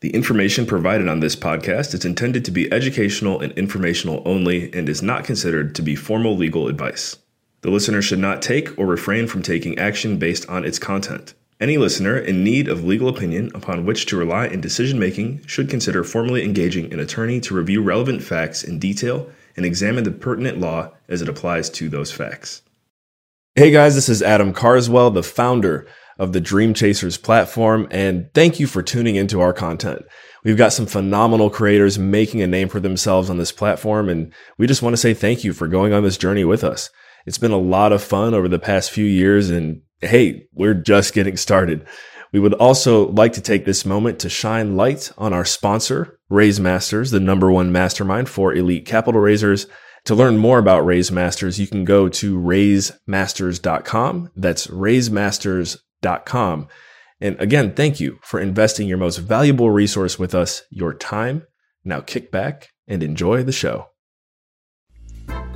The information provided on this podcast is intended to be educational and informational only and is not considered to be formal legal advice. The listener should not take or refrain from taking action based on its content. Any listener in need of legal opinion upon which to rely in decision making should consider formally engaging an attorney to review relevant facts in detail and examine the pertinent law as it applies to those facts. Hey guys, this is Adam Carswell, the founder of the Dream Chasers platform, and thank you for tuning into our content. We've got some phenomenal creators making a name for themselves on this platform, and we just want to say thank you for going on this journey with us. It's been a lot of fun over the past few years, and hey, we're just getting started. We would also like to take this moment to shine light on our sponsor, Raise Masters, the number one mastermind for elite capital raisers. To learn more about Raise Masters, you can go to raisemasters.com. That's raisemasters.com. And again, thank you for investing your most valuable resource with us, your time. Now kick back and enjoy the show.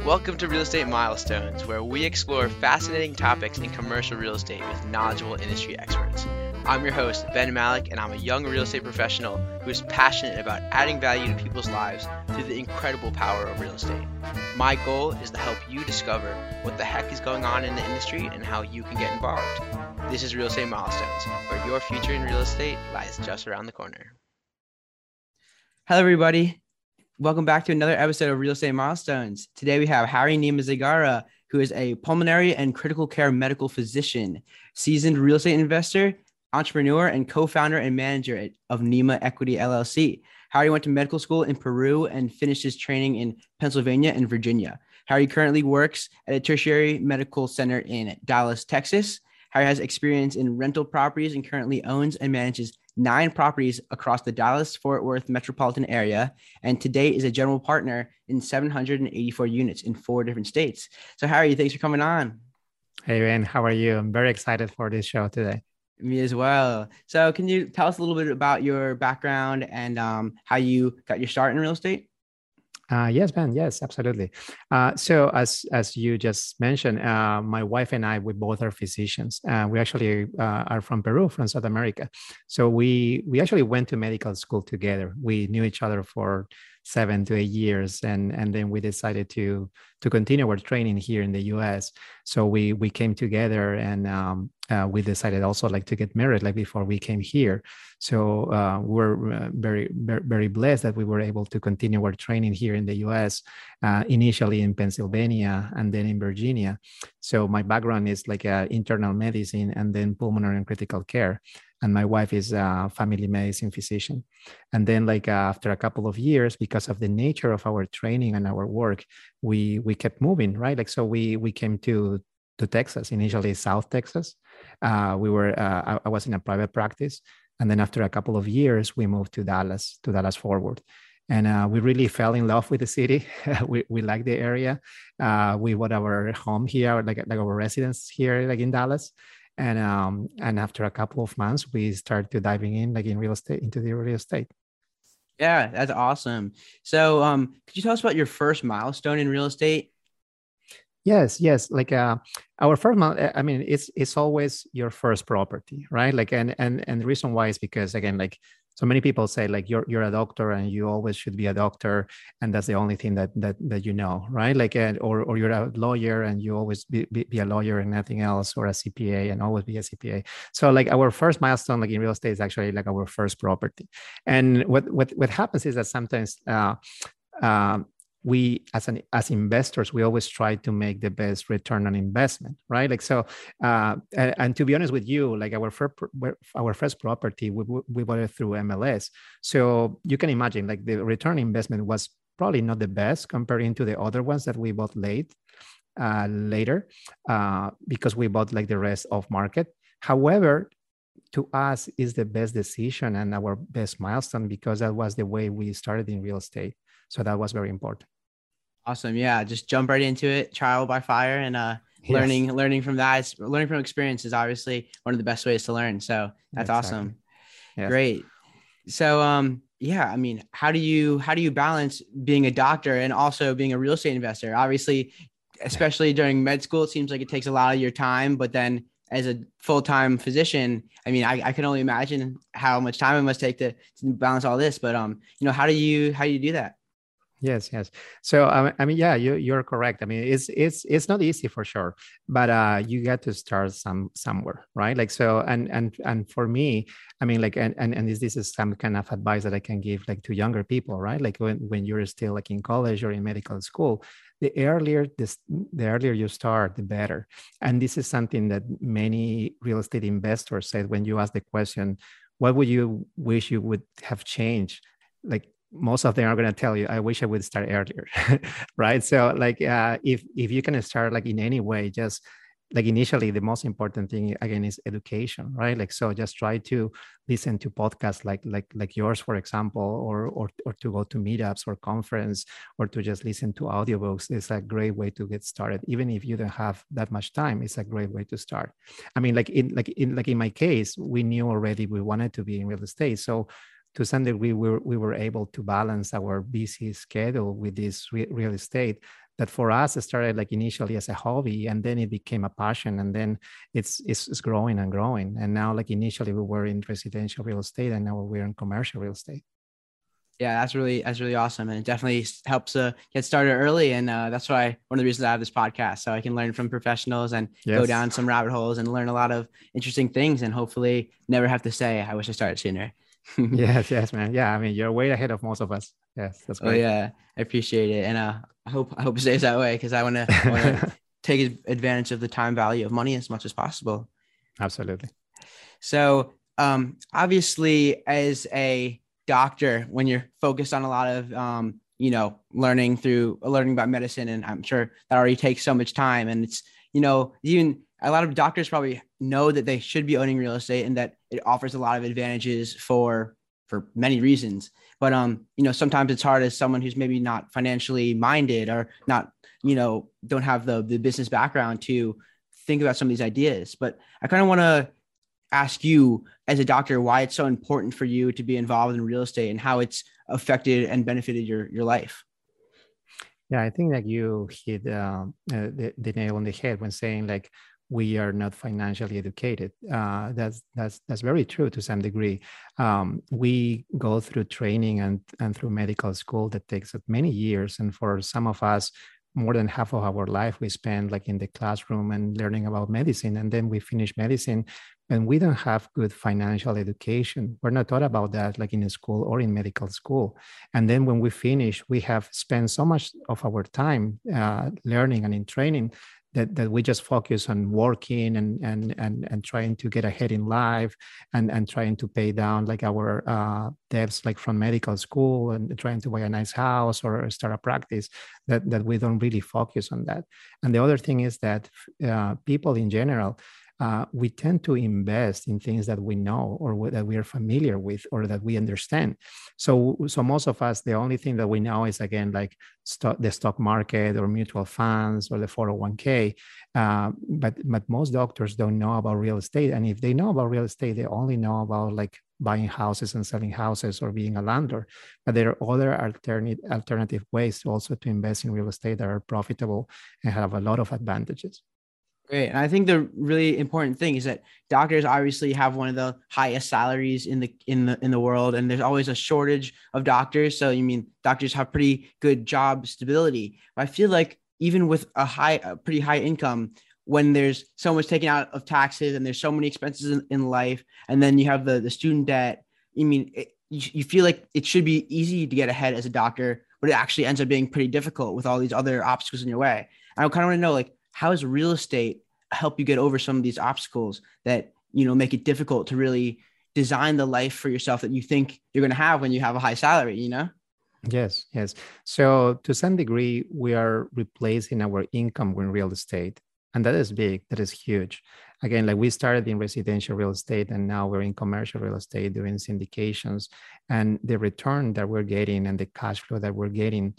Welcome to Real Estate Milestones, where we explore fascinating topics in commercial real estate with knowledgeable industry experts. I'm your host, Ben Malik, and I'm a young real estate professional who is passionate about adding value to people's lives through the incredible power of real estate. My goal is to help you discover what the heck is going on in the industry and how you can get involved. This is Real Estate Milestones, where your future in real estate lies just around the corner. Hello, everybody. Welcome back to another episode of Real Estate Milestones. Today we have Harry Nima Zagara, who is a pulmonary and critical care medical physician, seasoned real estate investor, entrepreneur, and co-founder and manager of Nima Equity LLC. Harry went to medical school in Peru and finished his training in Pennsylvania and Virginia. Harry currently works at a tertiary medical center in Dallas, Texas. Harry has experience in rental properties and currently owns and manages nine properties across the Dallas Fort Worth metropolitan area, and today is a general partner in 784 units in four different states. So, Harry, thanks for coming on. Hey, Ben, how are you? I'm very excited for this show today. Me as well. So, can you tell us a little bit about your background and um, how you got your start in real estate? Uh, yes, Ben. Yes, absolutely. Uh, so, as as you just mentioned, uh, my wife and I, we both are physicians. We actually uh, are from Peru, from South America. So we we actually went to medical school together. We knew each other for seven to eight years, and and then we decided to to continue our training here in the U.S. So we we came together, and um, uh, we decided also like to get married like before we came here. So uh, we're uh, very very blessed that we were able to continue our training here in the U.S. Uh, initially in Pennsylvania and then in Virginia. So my background is like uh, internal medicine and then pulmonary and critical care and my wife is a family medicine physician. And then like after a couple of years because of the nature of our training and our work we we kept moving right? Like so we we came to to texas initially south texas. Uh, we were uh, I, I, was in a private practice. And then after a couple of years we moved to dallas to dallas Fort Worth. And uh, we really fell in love with the city. we, we like the area. Uh, we bought our home here, like, like our residence here, like in Dallas and um and after a couple of months we started to diving in like in real estate into the real estate. Yeah that's awesome. So um could you tell us about your first milestone in real estate? Yes yes. Like uh our first i mean it's it's always your first property right? Like and and and the reason why is because again like so many people say like you're you're a doctor and you always should be a doctor and that's the only thing that that that you know right? Like uh, or or you're a lawyer and you always be, be, be, a lawyer and nothing else or a cpa and always be a cpa so like our first milestone like in real estate is actually like our first property. And what what what happens is that sometimes uh, uh, we as an as investors we always try to make the best return on investment right? Like so uh, and, and, to be honest with you like our first our first property we, we bought it through mls so you can imagine like the return investment was probably not the best comparing to the other ones that we bought late uh, later uh, because we bought like the rest of market. However to us is the best decision and our best milestone because that was the way we started in real estate. So that was very important Awesome. Yeah. Just jump right into it, trial by fire and uh yes. learning, learning from that. It's, learning from experience is obviously one of the best ways to learn. So that's exactly. awesome. Yes. Great. So um yeah, I mean, how do you how do you balance being a doctor and also being a real estate investor? Obviously, especially during med school, it seems like it takes a lot of your time, but then as a full-time physician i mean I, I can only imagine how much time it must take to, to balance all this but um you know how do you how do you do that Yes, yes. So I mean, yeah, you you're correct. I mean, it's it's it's not easy for sure, but uh, you get to start some somewhere, right? Like so, and and and for me, I mean, like, and and and this, this is some kind of advice that I can give like to younger people, right? Like when when you're still like in college or in medical school, the earlier this the earlier you start, the better. And this is something that many real estate investors said when you ask the question, "What would you wish you would have changed?" Like most of them are going to tell you i wish i would start earlier right? So like uh, if if you can start like in any way just like initially the most important thing again is education right? Like so just try to listen to podcasts like like like yours for example or or, or to go to meetups or conference or to just listen to audiobooks. It's a great way to get started. Even if you don't have that much time it's a great way to start. I mean like in like in like in my case we knew already we wanted to be in real estate. So to some degree, we were, we were able to balance our busy schedule with this re- real estate that for us it started like initially as a hobby and then it became a passion and then it's, it's, it's growing and growing. And now like initially we were in residential real estate and now we're in commercial real estate. Yeah that's really that's really awesome and it definitely helps uh, get started early and uh, that's why one of the reasons i have this podcast so i can learn from professionals and yes. go down some rabbit holes and learn a lot of interesting things and hopefully never have to say i wish i started sooner yes, yes, man. Yeah, I mean, you're way ahead of most of us. Yes, that's oh, great. Oh yeah, I appreciate it, and uh, I hope I hope it stays that way because I want to take advantage of the time value of money as much as possible. Absolutely. So, um, obviously, as a doctor, when you're focused on a lot of um, you know, learning through learning about medicine, and I'm sure that already takes so much time, and it's you know, even a lot of doctors probably know that they should be owning real estate and that it offers a lot of advantages for for many reasons. But um you know sometimes it's hard as someone who's maybe not financially minded or not you know don't have the the business background to think about some of these ideas. But i kind of want to ask you as a doctor why it's so important for you to be involved in real estate and how it's affected and benefited your your life. Yeah i think that you hit uh, the, the nail on the head when saying like we are not financially educated. Uh, that's that's that's very true to some degree. Um, we go through training and and through medical school that takes many years, and for some of us, more than half of our life we spend like in the classroom and learning about medicine, and then we finish medicine, and we don't have good financial education. We're not taught about that like in school or in medical school, and then when we finish, we have spent so much of our time uh, learning and in training that, that we just focus on working and, and, and, and trying to get ahead in life and, and trying to pay down like our uh, debts like from medical school and trying to buy a nice house or start a practice that, that we don't really focus on that. And the other thing is that uh, people in general, uh, we tend to invest in things that we know or that we are familiar with or that we understand. So, so most of us, the only thing that we know is again like stock, the stock market or mutual funds or the 401k. Uh, but but most doctors don't know about real estate, and if they know about real estate, they only know about like buying houses and selling houses or being a landlord. But there are other alternate alternative ways also to invest in real estate that are profitable and have a lot of advantages. Great. And I think the really important thing is that doctors obviously have one of the highest salaries in the in the in the world and there's always a shortage of doctors. So you mean doctors have pretty good job stability. But I feel like even with a high a pretty high income when there's so much taken out of taxes and there's so many expenses in, in life and then you have the the student debt, you mean it, you, you feel like it should be easy to get ahead as a doctor, but it actually ends up being pretty difficult with all these other obstacles in your way. I kind of want to know like how does real estate help you get over some of these obstacles that you know make it difficult to really design the life for yourself that you think you're going to have when you have a high salary you know? Yes yes. So to some degree we are replacing our income with real estate and that is big that is huge. Again like we started in residential real estate and now we're in commercial real estate doing syndications and the return that we're getting and the cash flow that we're getting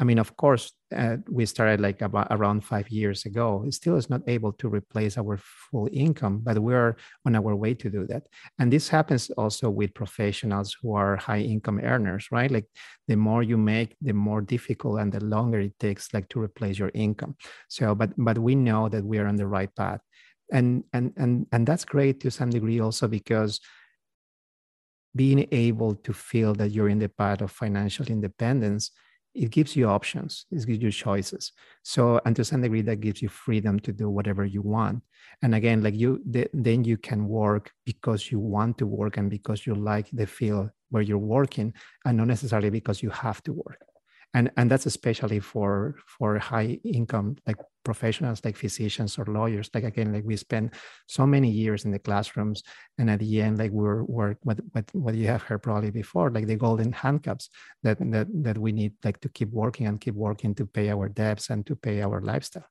I mean, of course, uh, we started like about around five years ago. It still is not able to replace our full income, but we're on our way to do that. And this happens also with professionals who are high income earners, right? Like the more you make, the more difficult and the longer it takes like to replace your income. So, but but we know that we are on the right path and and and and that's great to some degree also because being able to feel that you're in the path of financial independence it gives you options it gives you choices. So and to some degree that gives you freedom to do whatever you want. And again like you then you can work because you want to work and because you like the field where you're working and not necessarily because you have to work and and that's especially for for high income like professionals like physicians or lawyers. Like again like we spend so many years in the classrooms and at the end like we're, we're what, what what you have heard probably before like the golden handcuffs that that that we need like to keep working and keep working to pay our debts and to pay our lifestyle.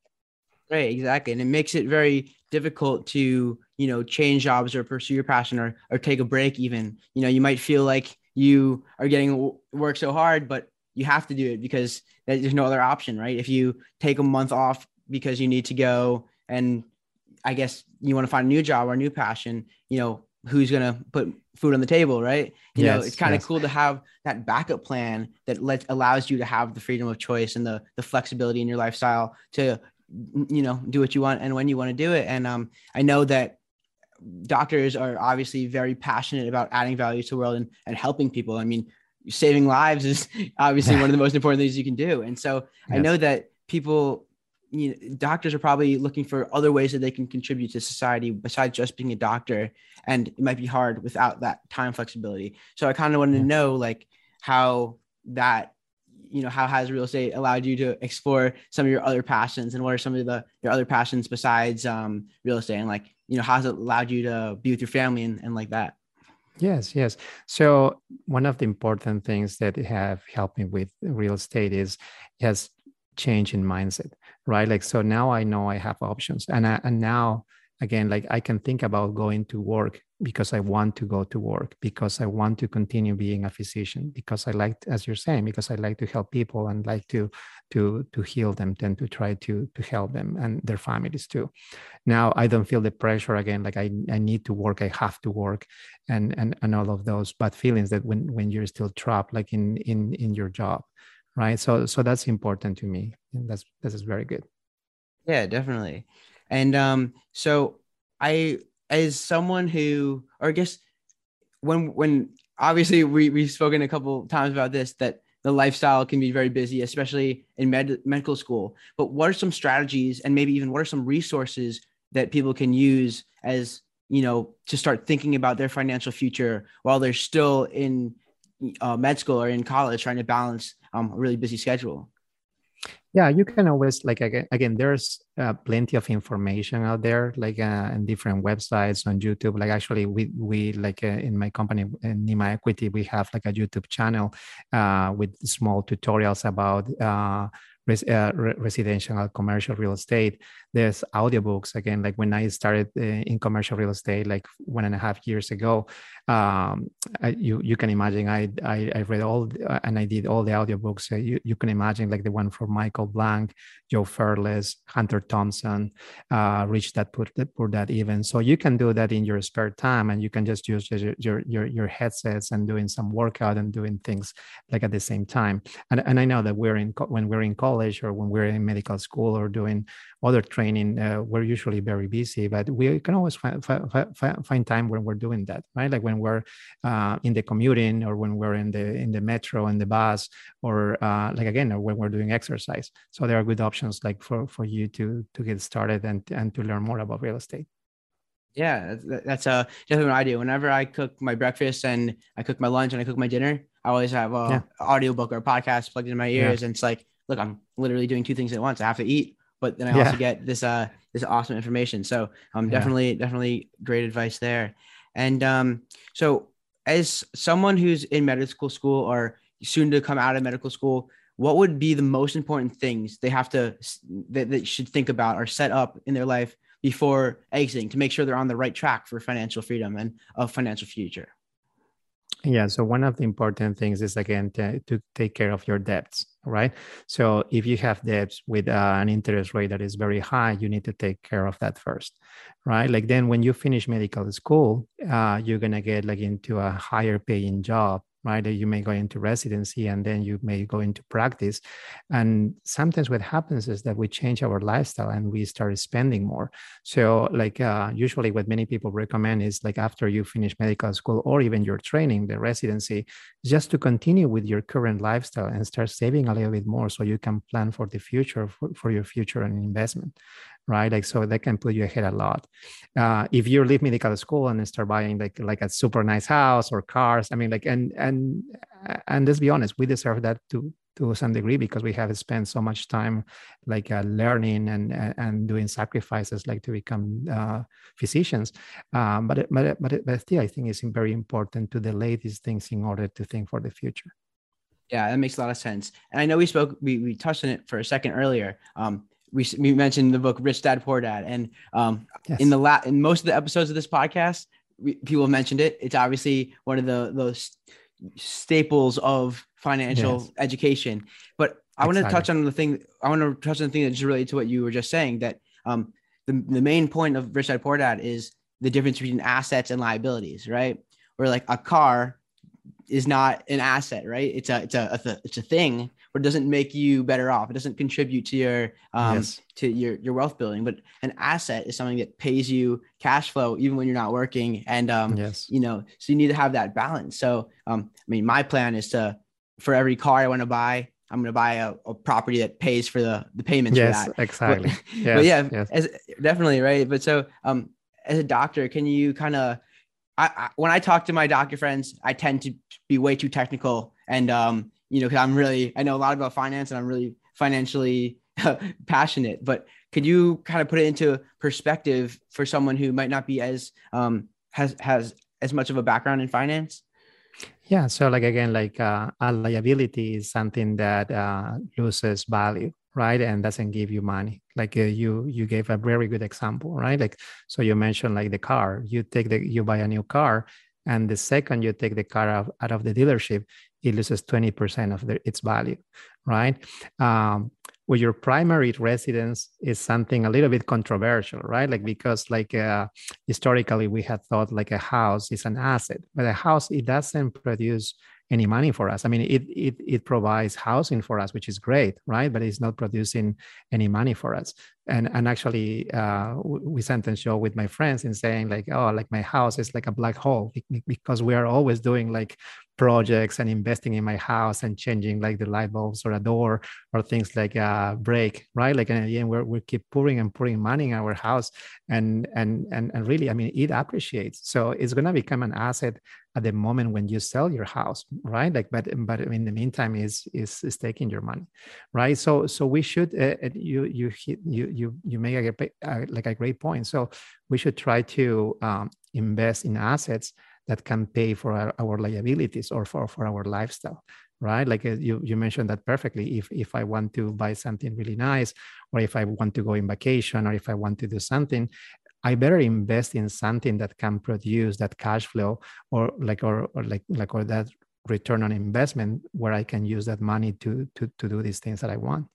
Right exactly. And it makes it very difficult to you know change jobs or pursue your passion or or take a break even. You know you might feel like you are getting work so hard but you have to do it because there's no other option, right? If you take a month off because you need to go and I guess you want to find a new job or a new passion, you know, who's going to put food on the table, right? You yes, know, it's kind of yes. cool to have that backup plan that let allows you to have the freedom of choice and the the flexibility in your lifestyle to you know, do what you want and when you want to do it. And um I know that doctors are obviously very passionate about adding value to the world and, and helping people. I mean, saving lives is obviously one of the most important things you can do. And so yes. I know that people, you know, doctors are probably looking for other ways that they can contribute to society besides just being a doctor. And it might be hard without that time flexibility. So I kind of wanted to know like how that, you know, how has real estate allowed you to explore some of your other passions and what are some of the your other passions besides um, real estate and like, you know, how's it allowed you to be with your family and, and like that? Yes, yes. So one of the important things that have helped me with real estate is has change in mindset, right? Like so now I know I have options, and I, and now again like i can think about going to work because i want to go to work because i want to continue being a physician because i like as you're saying because i like to help people and like to to to heal them tend to try to to help them and their families too. Now i don't feel the pressure again like i, I need to work i have to work and and and all of those bad feelings that when when you're still trapped like in in in your job right? So so that's important to me and that's this is very good. Yeah definitely. And um, so I, as someone who, or I guess when when obviously we we've spoken a couple times about this that the lifestyle can be very busy, especially in med- medical school. But what are some strategies, and maybe even what are some resources that people can use as you know to start thinking about their financial future while they're still in uh, med school or in college, trying to balance um, a really busy schedule? Yeah you can always like again, again there's uh, plenty of information out there like uh, in different websites on youtube. Like actually we we like uh, in my company in nima equity we have like a youtube channel uh, with small tutorials about uh, res, uh, re- residential commercial real estate there's audiobooks again like when i started uh, in commercial real estate like one and a half years ago um, I, you you can imagine I, I, I read all uh, and I did all the audiobooks. Uh, you you can imagine like the one from Michael Blank, Joe Fairless, Hunter Thompson, uh, Rich Dad Poor, Poor Dad Even. So you can do that in your spare time, and you can just use your your your, your headsets and doing some workout and doing things like at the same time. And and I know that we're in when we're in college or when we're in medical school or doing other training, uh, we're usually very busy, but we can always find, find, find time when we're doing that, right? Like when we're uh, in the commuting or when we're in the in the metro and the bus, or uh, like again, or when we're doing exercise. So there are good options like for for you to to get started and and to learn more about real estate. Yeah, that's a uh, definitely what I do. Whenever I cook my breakfast and I cook my lunch and I cook my dinner, I always have a yeah. audiobook or a podcast plugged in my ears, yeah. and it's like, look, I'm literally doing two things at once. I have to eat, but then I yeah. also get this uh this awesome information. So um yeah. definitely definitely great advice there. And um so as someone who's in medical school or soon to come out of medical school, what would be the most important things they have to that they should think about or set up in their life before exiting to make sure they're on the right track for financial freedom and a financial future? Yeah. So one of the important things is again to, to take care of your debts, right? So if you have debts with uh, an interest rate that is very high, you need to take care of that first, right? Like then when you finish medical school, uh, you're gonna get like into a higher paying job right? You may go into residency and then you may go into practice. And sometimes what happens is that we change our lifestyle and we start spending more. So, like, uh, usually what many people recommend is like after you finish medical school or even your training, the residency, just to continue with your current lifestyle and start saving a little bit more so you can plan for the future, for, for your future and investment right? Like so that can put you ahead a lot. Uh, if you leave medical school and start buying like like a super nice house or cars, I mean, like and and and let's be honest, we deserve that to to some degree because we have spent so much time like uh, learning and and doing sacrifices like to become uh, physicians. Um, but but but but still, I think it's very important to delay these things in order to think for the future. Yeah, that makes a lot of sense. And I know we spoke, we, we touched on it for a second earlier. Um, we, we mentioned the book Rich Dad Poor Dad, and um, yes. in the la- in most of the episodes of this podcast, we, people have mentioned it. It's obviously one of the those staples of financial yes. education. But I want to touch on the thing. I want to touch on the thing that's related to what you were just saying. That um, the the main point of Rich Dad Poor Dad is the difference between assets and liabilities, right? Where like a car is not an asset, right? It's a it's a it's a thing, but it doesn't make you better off. It doesn't contribute to your um yes. to your your wealth building. But an asset is something that pays you cash flow even when you're not working. And um yes, you know, so you need to have that balance. So um, I mean, my plan is to for every car I want to buy, I'm going to buy a, a, property that pays for the the payments. Yes, for that. exactly. But, yes, but yeah, yes. As, definitely right. But so um, as a doctor, can you kind of I, I, when I talk to my doctor friends, I tend to be way too technical, and um, you know, because I'm really I know a lot about finance, and I'm really financially passionate. But could you kind of put it into perspective for someone who might not be as um, has has as much of a background in finance? Yeah. So, like again, like uh, a liability is something that uh, loses value right and doesn't give you money like uh, you you gave a very good example right like so you mentioned like the car you take the you buy a new car and the second you take the car out, out of the dealership it loses 20% of the, its value right um, well your primary residence is something a little bit controversial right like because like uh, historically we had thought like a house is an asset but a house it doesn't produce any money for us. I mean, it it it provides housing for us, which is great, right? But it's not producing any money for us. And and actually, uh, we sometimes show with my friends in saying like, oh, like my house is like a black hole because we are always doing like projects and investing in my house and changing like the light bulbs or a door or things like a break right? Like and again we we keep pouring and pouring money in our house and and and, and really i mean it appreciates. So it's going to become an asset at the moment when you sell your house right? Like but but in the meantime is is, is taking your money right? So so we should uh, you you you you you make a, uh, like a great point. So we should try to um, invest in assets that can pay for our, our liabilities or for, for our lifestyle right? Like uh, you, you mentioned that perfectly. If if i want to buy something really nice or if i want to go in vacation or if i want to do something i better invest in something that can produce that cash flow or like or, or like like or that return on investment where i can use that money to to to do these things that i want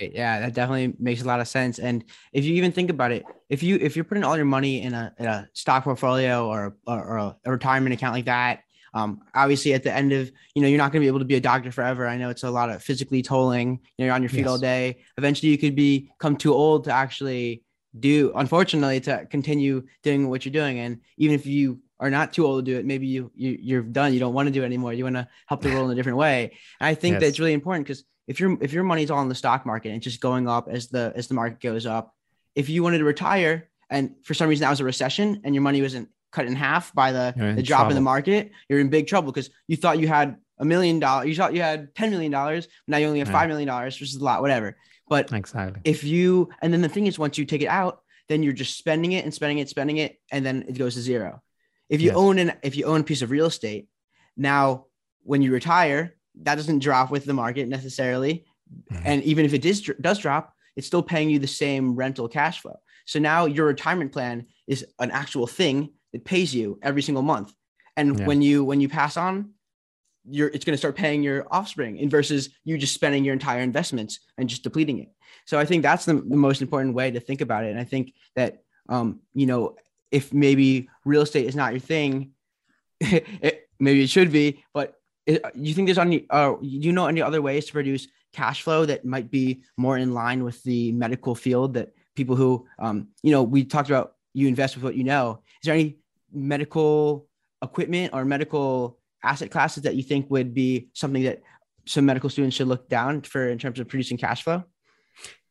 Right. Yeah, that definitely makes a lot of sense. And if you even think about it, if you if you're putting all your money in a, in a stock portfolio or, or, or a retirement account like that, um, obviously at the end of you know you're not going to be able to be a doctor forever. I know it's a lot of physically tolling. You know, you're on your feet yes. all day. Eventually, you could become too old to actually do. Unfortunately, to continue doing what you're doing. And even if you are not too old to do it, maybe you, you you're done. You don't want to do it anymore. You want to help the world in a different way. And I think yes. that's really important because if your if your money's all in the stock market and just going up as the as the market goes up, if you wanted to retire and for some reason that was a recession and your money wasn't cut in half by the, the drop trouble. in the market, you're in big trouble because you thought you had a million dollars, you thought you had ten million dollars, now you only have five million dollars, which is a lot, whatever. But exactly if you and then the thing is once you take it out, then you're just spending it and spending it, spending it, and then it goes to zero. If you yes. own an if you own a piece of real estate, now when you retire, that doesn't drop with the market necessarily. Mm-hmm. And even if it does, does drop, it's still paying you the same rental cash flow. So now your retirement plan is an actual thing that pays you every single month. And yeah. when you when you pass on, you're it's going to start paying your offspring and versus you just spending your entire investments and just depleting it. So I think that's the, the most important way to think about it. And I think that um, you know, if maybe real estate is not your thing, it, maybe it should be, but you think there's any, uh, you know, any other ways to produce cash flow that might be more in line with the medical field that people who, um, you know, we talked about you invest with what you know. Is there any medical equipment or medical asset classes that you think would be something that some medical students should look down for in terms of producing cash flow?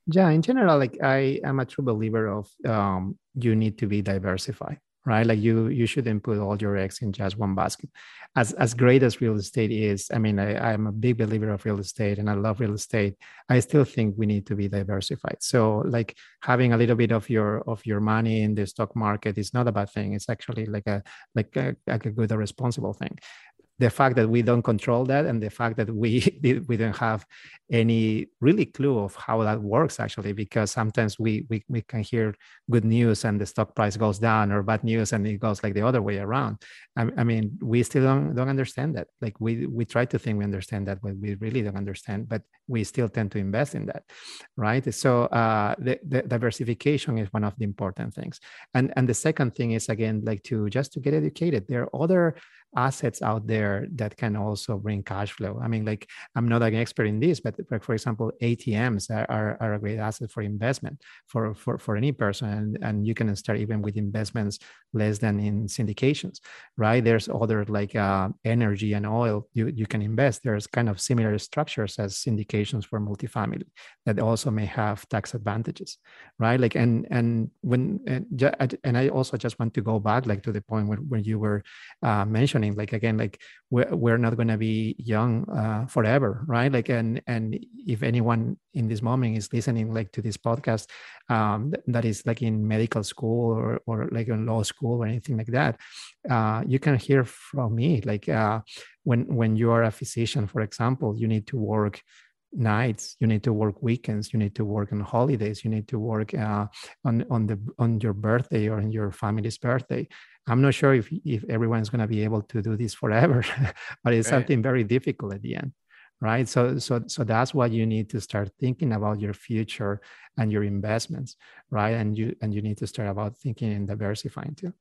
Yeah, in general, like I am a true believer of um, you need to be diversified right? Like you you shouldn't put all your eggs in just one basket. As as great as real estate is i mean I, i'm a big believer of real estate and i love real estate. I still think we need to be diversified. So like having a little bit of your of your money in the stock market is not a bad thing. It's actually like a like a, like a good a responsible thing the fact that we don't control that and the fact that we we don't have any really clue of how that works actually because sometimes we, we we can hear good news and the stock price goes down or bad news and it goes like the other way around. I, I mean we still don't, don't understand that. Like we we try to think we understand that but we really don't understand but we still tend to invest in that right? So uh, the, the diversification is one of the important things. And and the second thing is again like to just to get educated there are other assets out there that can also bring cash flow. I mean, like I'm not an expert in this, but for example, ATMs are, are, are, a great asset for investment for, for, for any person. And, and you can start even with investments less than in syndications, right? There's other like uh, energy and oil you, you can invest. There's kind of similar structures as syndications for multifamily that also may have tax advantages, right? Like, and, and when, and, and I also just want to go back like to the point where, where you were uh, mentioning happening like again like we're, we're not going to be young uh, forever right? Like and and if anyone in this moment is listening like to this podcast um, that is like in medical school or, or like in law school or anything like that uh, you can hear from me like uh, when when you are a physician for example you need to work nights you need to work weekends you need to work on holidays you need to work uh, on on the on your birthday or on your family's birthday i'm not sure if if everyone's going to be able to do this forever but it's right. something very difficult at the end right so so so that's why you need to start thinking about your future and your investments right and you and you need to start about thinking and diversifying too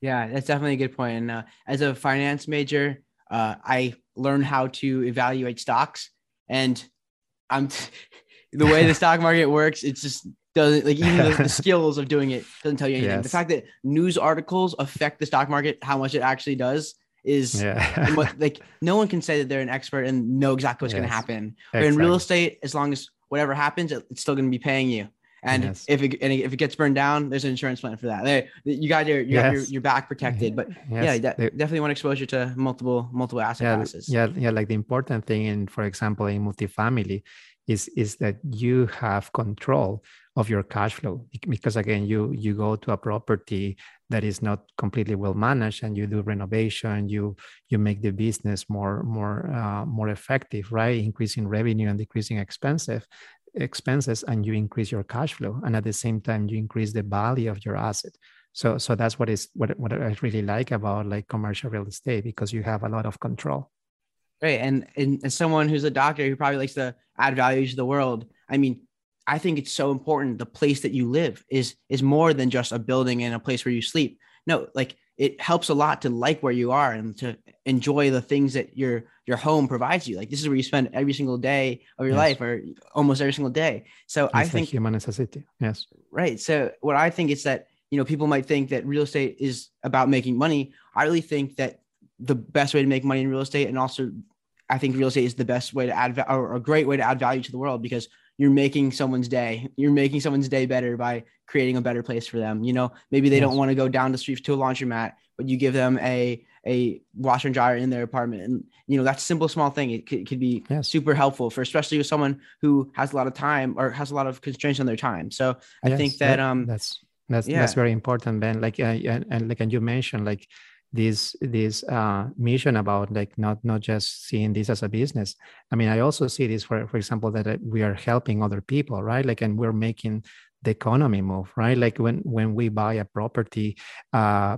yeah that's definitely a good point. and uh, as a finance major uh, i learned how to evaluate stocks and I'm the way the stock market works. It's just doesn't like even the, the, skills of doing it doesn't tell you anything. Yes. The fact that news articles affect the stock market, how much it actually does, is yeah. what, like no one can say that they're an expert and know exactly what's yes. going to happen. Exactly. But in real estate, as long as whatever happens, it's still going to be paying you. And yes. if it and if it gets burned down, there's an insurance plan for that. There, you got your you yes. your, your back protected. But yes. yeah, de- definitely want exposure to multiple multiple asset yeah, classes. Yeah, yeah. Like the important thing in, for example, in multifamily, is is that you have control of your cash flow because again you you go to a property that is not completely well managed and you do renovation you you make the business more more uh, more effective right? Increasing revenue and decreasing expensive expenses and you increase your cash flow and at the same time you increase the value of your asset. So so that's what is what, what i really like about like commercial real estate because you have a lot of control. Right and, and as someone who's a doctor who probably likes to add value to the world i mean i think it's so important the place that you live is is more than just a building and a place where you sleep no like it helps a lot to like where you are and to enjoy the things that your your home provides you. Like this is where you spend every single day of your yes. life, or almost every single day. So it's I think human necessity. Yes. Right. So what I think is that you know people might think that real estate is about making money. I really think that the best way to make money in real estate, and also I think real estate is the best way to add or a great way to add value to the world because you're making someone's day. You're making someone's day better by creating a better place for them. You know, maybe they yes. don't want to go down the street to a laundromat, but you give them a a washer and dryer in their apartment, and you know that's simple small thing. It could, could be yes. super helpful for especially with someone who has a lot of time or has a lot of constraints on their time. So I yes, think that, that um that's that's yeah. that's very important, Ben. Like uh, and, and like and you mentioned like this this uh, mission about like not not just seeing this as a business. I mean i also see this for for example that uh, we are helping other people right? Like and we're making the economy move right? Like when when we buy a property uh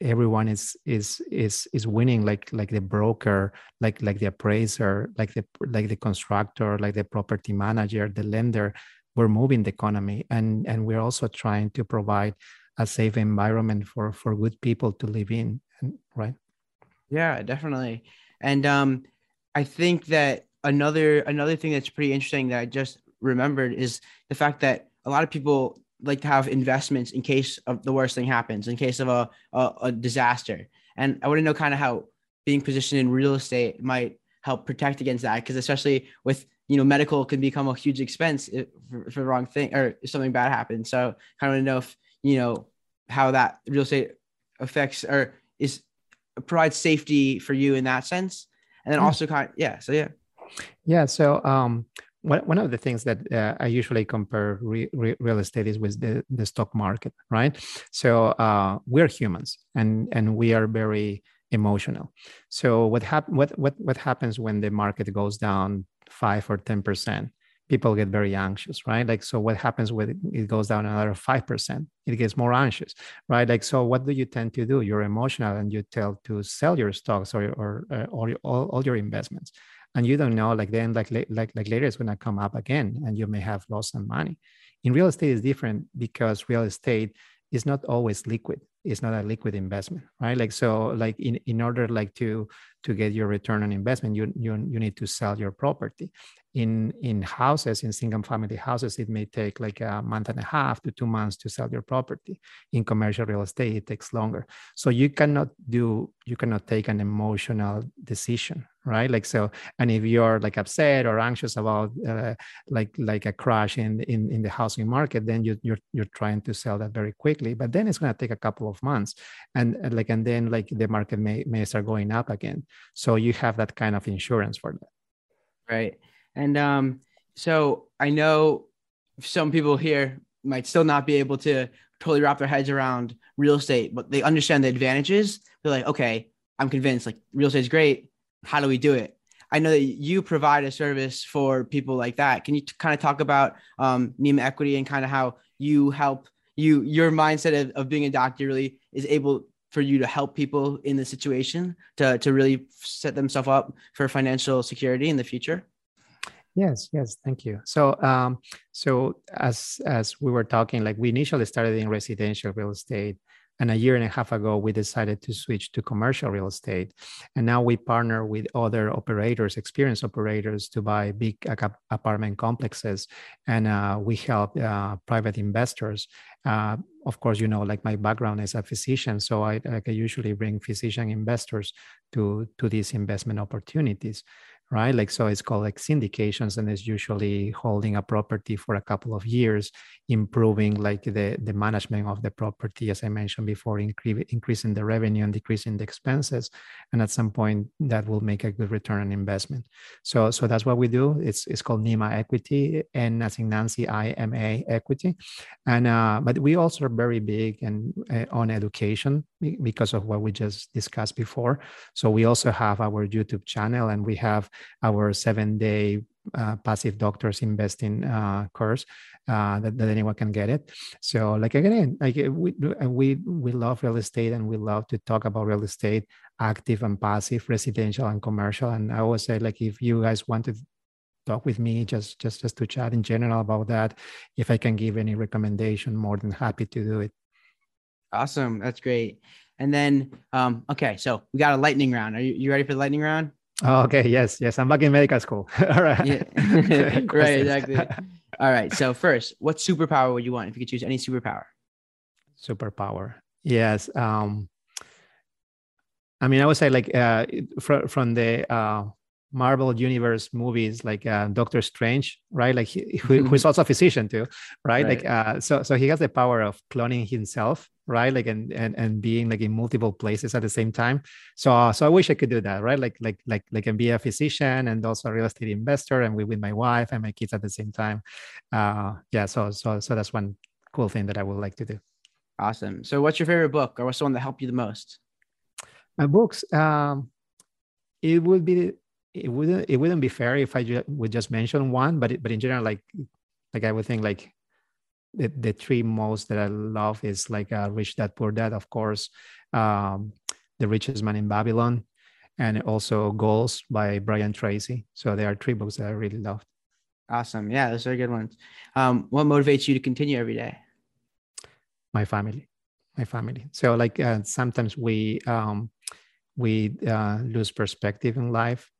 everyone is is is is winning like like the broker like like the appraiser like the like the constructor like the property manager the lender. We're moving the economy and and we're also trying to provide a safe environment for for good people to live in right Yeah, definitely. And um, I think that another another thing that's pretty interesting that I just remembered is the fact that a lot of people like to have investments in case of the worst thing happens, in case of a a, a disaster. And I want to know kind of how being positioned in real estate might help protect against that, because especially with you know medical can become a huge expense if, for, the wrong thing or if something bad happens. So kind of know if you know how that real estate affects or is provides safety for you in that sense and then hmm. also kind of, yeah so yeah yeah so um one, one of the things that uh, I usually compare re, re, real estate is with the, the stock market, right? So uh, we're humans, and and we are very emotional. So what hap- what what what happens when the market goes down five or ten percent? People get very anxious, right? Like, so what happens when it goes down another 5%? It gets more anxious, right? Like, so what do you tend to do? You're emotional and you tell to sell your stocks or, or, uh, all, all your investments. And you don't know, like then, like, like, like later it's going to come up again and you may have lost some money. In real estate is different because real estate is not always liquid it's not a liquid investment right? Like so like in, in order like to to get your return on investment you you, you need to sell your property. In in houses in single family houses it may take like a month and a half to two months to sell your property. In commercial real estate it takes longer. So you cannot do you cannot take an emotional decision right like so and if you're like upset or anxious about uh, like like a crash in, in in the housing market then you, you're you're trying to sell that very quickly but then it's going to take a couple of months and like and then like the market may may start going up again so you have that kind of insurance for that right and um, so I know some people here might still not be able to totally wrap their heads around real estate, but they understand the advantages. They're like, okay, I'm convinced like real estate is great. How do we do it? I know that you provide a service for people like that. Can you t- kind of talk about um, Nima Equity and kind of how you help you your mindset of, of being a doctor really is able for you to help people in the situation to to really set themselves up for financial security in the future? Yes, yes, thank you. So, um, so as as we were talking, like we initially started in residential real estate, and a year and a half ago we decided to switch to commercial real estate, and now we partner with other operators, experienced operators, to buy big apartment complexes, and uh, we help uh, private investors. Uh, of course, you know, like my background is a physician, so I, I usually bring physician investors to to these investment opportunities right? Like, so it's called like syndications and it's usually holding a property for a couple of years, improving like the, the management of the property, as I mentioned before, incre- increasing the revenue and decreasing the expenses. And at some point that will make a good return on investment. So, so that's what we do. It's, it's called NIMA equity and as in Nancy IMA equity. And, uh, but we also are very big and uh, on education because of what we just discussed before. So we also have our YouTube channel and we have our seven day uh, passive doctors investing uh, course uh, that, that, anyone can get it. So like again, like we we we love real estate and we love to talk about real estate, active and passive, residential and commercial. And I always say like if you guys want to talk with me just just just to chat in general about that, if I can give any recommendation, more than happy to do it. Awesome, that's great. And then um, okay, so we got a lightning round. Are you, you ready for the lightning round? Oh, okay. Yes. Yes. I'm back in medical school. All right. Yeah. right. Exactly. All right. So first, what superpower would you want if you could choose any superpower? Superpower. Yes. Um, I mean, I would say like uh, from from the uh, Marvel Universe movies, like uh, Doctor Strange, right? Like he, who's also a physician too, right? right? Like uh, so so he has the power of cloning himself, right? Like and and and being like in multiple places at the same time. So so I wish I could do that, right? Like like like like and be a physician and also a real estate investor, and we with my wife and my kids at the same time. Uh, yeah. So so so that's one cool thing that I would like to do. Awesome. So what's your favorite book, or what's the one that helped you the most? My books. Um, it would be it wouldn't it wouldn't be fair if I ju- would just mention one, but it, but in general, like like I would think like the, the three most that I love is like uh, Rich Dad Poor Dad, of course, um, The Richest Man in Babylon, and also Goals by Brian Tracy. So there are three books that I really loved. Awesome. Yeah, those are good ones. Um, what motivates you to continue every day? My family, my family. So like uh, sometimes we um, we uh, lose perspective in life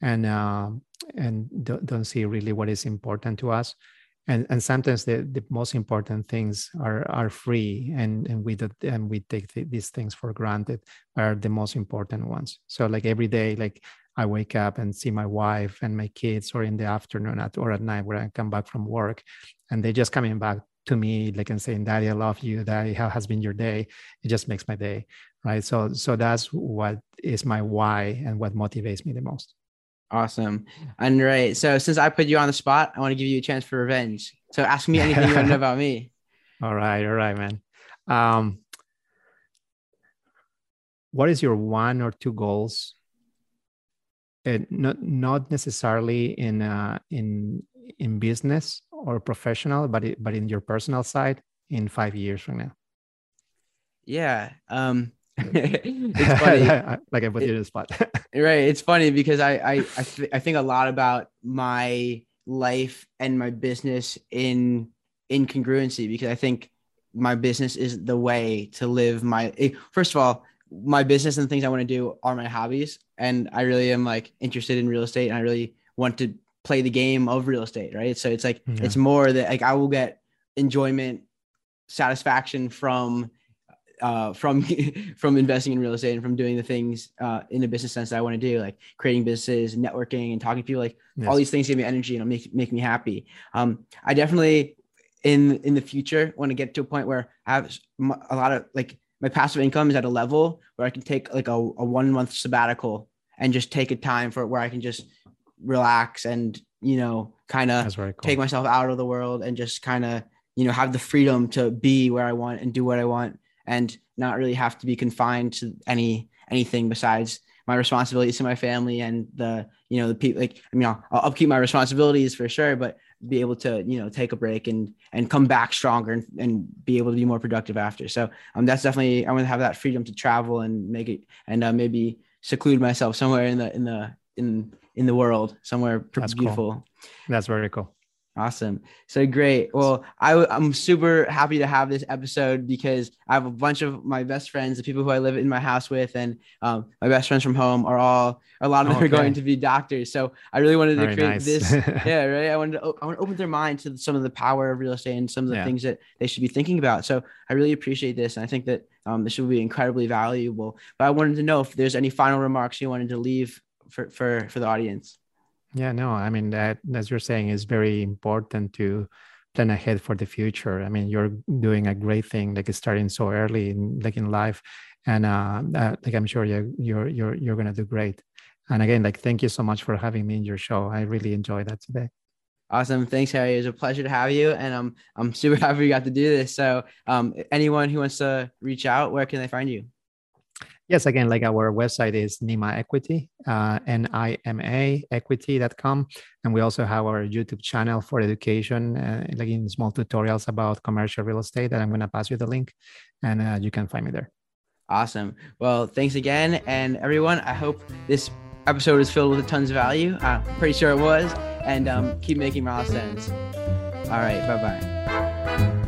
and uh, and don't, don't see really what is important to us and and sometimes the, the most important things are are free and and we and we take th- these things for granted are the most important ones. So like every day like i wake up and see my wife and my kids or in the afternoon at, or at night where i come back from work and they just coming back to me like and saying daddy i love you. Daddy how has been your day? It just makes my day right? So so that's what is my why and what motivates me the most awesome. And right so since i put you on the spot i want to give you a chance for revenge. So ask me anything you want to know about me. All right all right man. Um what is your one or two goals? And not not necessarily in uh, in in business or professional, but it, but in your personal side in five years from now? Yeah, um, it's funny. like I put it, you in the spot. right. It's funny because I I I, th- I think a lot about my life and my business in incongruency because I think my business is the way to live my eh, first of all my business and things I want to do are my hobbies and I really am like interested in real estate and I really want to play the game of real estate, right? So it's like yeah. it's more that like I will get enjoyment, satisfaction from uh, from from investing in real estate and from doing the things uh, in the business sense that I want to do, like creating businesses, networking, and talking to people. Like yes. all these things give me energy and make make me happy. Um, I definitely in in the future want to get to a point where I have a lot of like my passive income is at a level where I can take like a, a one month sabbatical and just take a time for where I can just relax and you know kind of cool. take myself out of the world and just kind of you know have the freedom to be where I want and do what I want and not really have to be confined to any anything besides my responsibilities to my family and the you know the people like I mean I'll, I'll upkeep my responsibilities for sure but be able to you know take a break and and come back stronger and, and be able to be more productive after so um that's definitely I want to have that freedom to travel and make it and uh, maybe seclude myself somewhere in the in the in in the world somewhere That's beautiful. Cool. That's very cool. Awesome. So great. Well, I, I'm super happy to have this episode because I have a bunch of my best friends, the people who I live in my house with, and um, my best friends from home are all, a lot of them okay. are going to be doctors. So I really wanted to Very create nice. this. yeah, right. I wanted to, I want to open their mind to some of the power of real estate and some of the yeah. things that they should be thinking about. So I really appreciate this. And I think that um, this will be incredibly valuable. But I wanted to know if there's any final remarks you wanted to leave for for for the audience yeah no i mean that as you're saying is very important to plan ahead for the future i mean you're doing a great thing like starting so early in like in life and uh, uh like i'm sure you're you're you're, you're gonna do great and again like thank you so much for having me in your show i really enjoyed that today Awesome. Thanks, Harry. It was a pleasure to have you. And I'm I'm super happy we got to do this. So um, anyone who wants to reach out, where can they find you? Yes, again, like our website is Nima Equity, uh, N-I-M-A equity.com. And we also have our YouTube channel for education, uh, like in small tutorials about commercial real estate that I'm going to pass you the link and uh, you can find me there. Awesome. Well, thanks again. And everyone, I hope this episode is filled with tons of value. I'm pretty sure it was. And um, keep making milestones. All right. Bye bye.